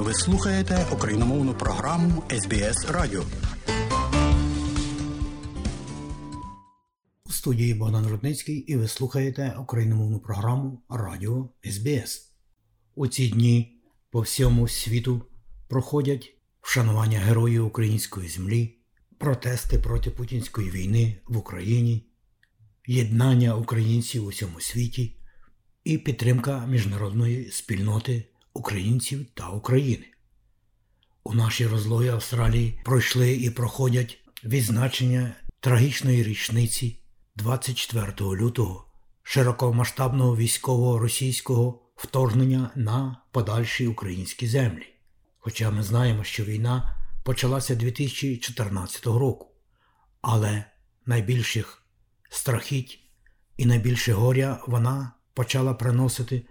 Ви слухаєте україномовну програму СБС Радіо. У студії Богдан Рудницький і ви слухаєте україномовну програму Радіо СБС. У ці дні по всьому світу проходять вшанування героїв української землі, протести проти путінської війни в Україні, єднання українців у всьому світі і підтримка міжнародної спільноти українців та України. У нашій розлогі Австралії пройшли і проходять відзначення трагічної річниці 24 лютого широкомасштабного військового російського вторгнення на подальші українські землі. Хоча ми знаємо, що війна почалася 2014 року, але найбільших страхіть і найбільше горя вона почала приносити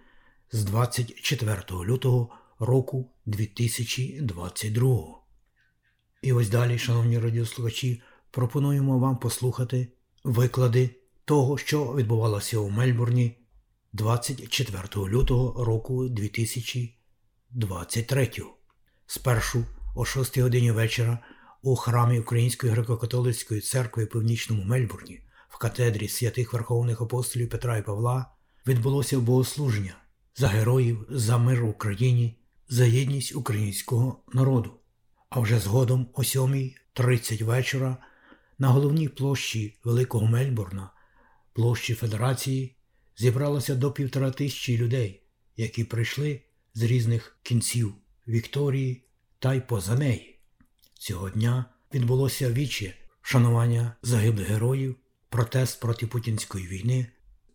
з 24 лютого року 2022. І ось далі, шановні радіослухачі, пропонуємо вам послухати виклади того, що відбувалося у Мельбурні 24 лютого року 2023. Спершу о 6 годині вечора у храмі Української греко-католицької церкви в північному Мельбурні в катедрі святих Верховних апостолів Петра і Павла відбулося богослуження за героїв, за мир в Україні, за єдність українського народу. А вже згодом о 7.30 вечора на головній площі Великого Мельбурна, площі Федерації, зібралося до півтора тисячі людей, які прийшли з різних кінців Вікторії та й поза неї. Цього дня відбулося віче шанування загиблих героїв, протест проти путінської війни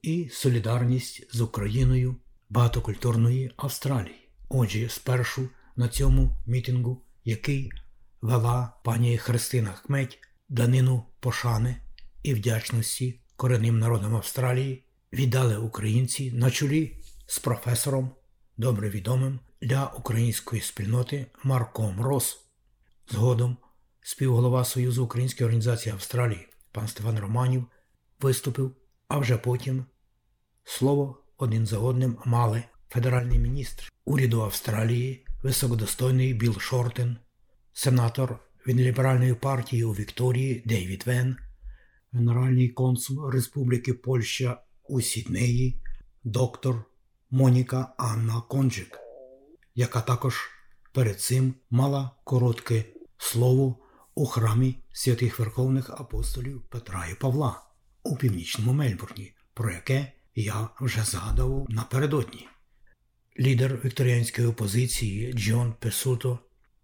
і солідарність з Україною багатокультурної Австралії. Отже, спершу на цьому мітингу, який вела пані Христина Хметь, данину пошани і вдячності коренним народам Австралії, віддали українці на чолі з професором, добре відомим для української спільноти Марком Рос. Згодом співголова Союзу Української організації Австралії пан Стефан Романів виступив, а вже потім слово один за одним мали федеральний міністр. Уряду Австралії, високодостойний Білл Шортен, сенатор від ліберальної партії у Вікторії Дейвід Вен, генеральний консул Республіки Польща у Сіднеї, доктор Моніка Анна Конджик, яка також перед цим мала коротке слово у храмі святих Верховних апостолів Петра і Павла у північному Мельбурні, про яке я вже згадував напередодні. Лідер вікторіанської опозиції Джон Песуто,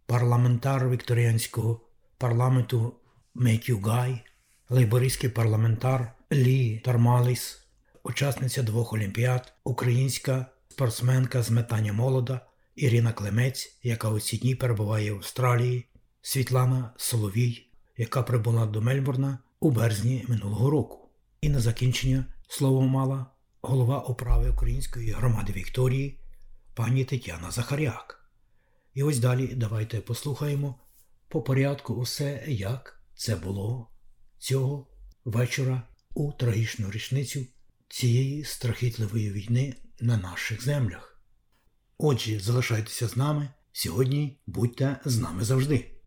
парламентар вікторіанського парламенту Меттю Гай, лейбористський парламентар Лі Тармаліс, учасниця двох олімпіад, українська спортсменка з метання молода Ірина Клемець, яка у ці дні перебуває в Австралії, Світлана Соловій, яка прибула до Мельбурна у березні минулого року. І на закінчення слово мала голова управи Української громади Вікторії пані Тетяна Захаряк. І ось далі давайте послухаємо по порядку усе, як це було цього вечора у трагічну річницю цієї страхітливої війни на наших землях. Отже, залишайтеся з нами сьогодні, будьте з нами завжди.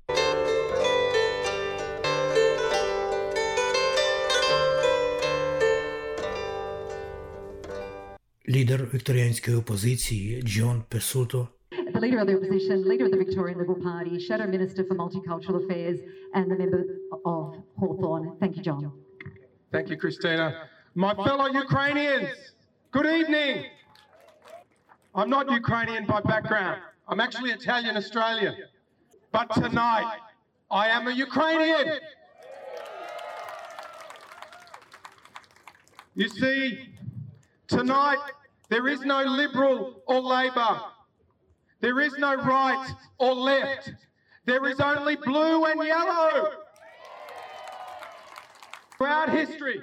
Лідер вікторіанської опозиції Джон Песуто the Leader of the Opposition, Leader of the Victorian Liberal Party, Shadow Minister for Multicultural Affairs, and the member of Hawthorne. Thank you, John. Thank you, Christina. My fellow Ukrainians, good evening. I'm not Ukrainian by background. I'm actually Italian Australian. But tonight, I am a Ukrainian. You see, tonight, there is no Liberal or Labor. There is no right or left. There is only blue and yellow. Throughout history,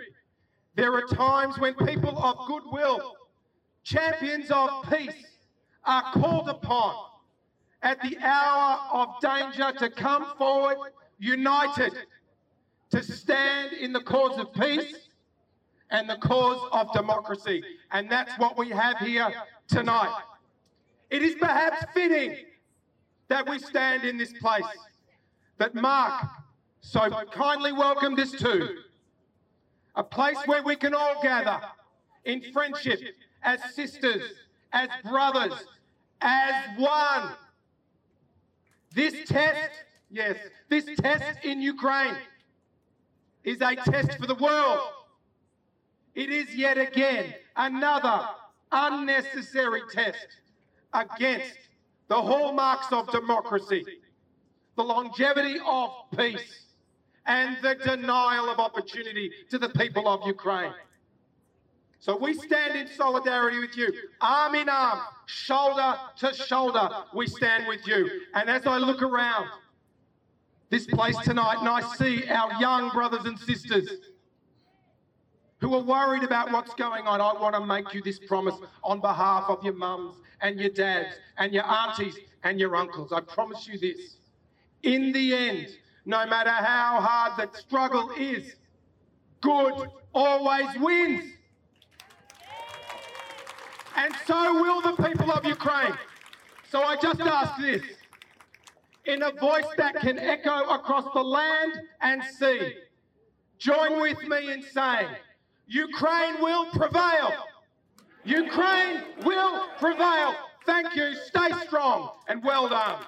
there are times when people of goodwill, champions of peace, are called upon at the hour of danger to come forward united to stand in the cause of peace and the cause of democracy. And that's what we have here tonight. It is perhaps fitting that we stand in this place that Mark so kindly welcomed us to. A place where we can all gather in friendship, as sisters, as brothers, as one. This test, yes, this test in Ukraine is a test for the world. It is yet again another unnecessary test against the hallmarks of democracy, the longevity of peace, and the denial of opportunity to the people of Ukraine. So we stand in solidarity with you, arm in arm, shoulder to shoulder, we stand with you. And as I look around this place tonight and I see our young brothers and sisters who are worried about what's going on, I want to make you this promise on behalf of your mums and your dads and your aunties and your uncles. I promise you this. In the end, no matter how hard the struggle is, good always wins. And so will the people of Ukraine. So I just ask this in a voice that can echo across the land and sea. Join with me in saying, Ukraine will prevail. Ukraine will prevail. Thank you. Stay strong and well done.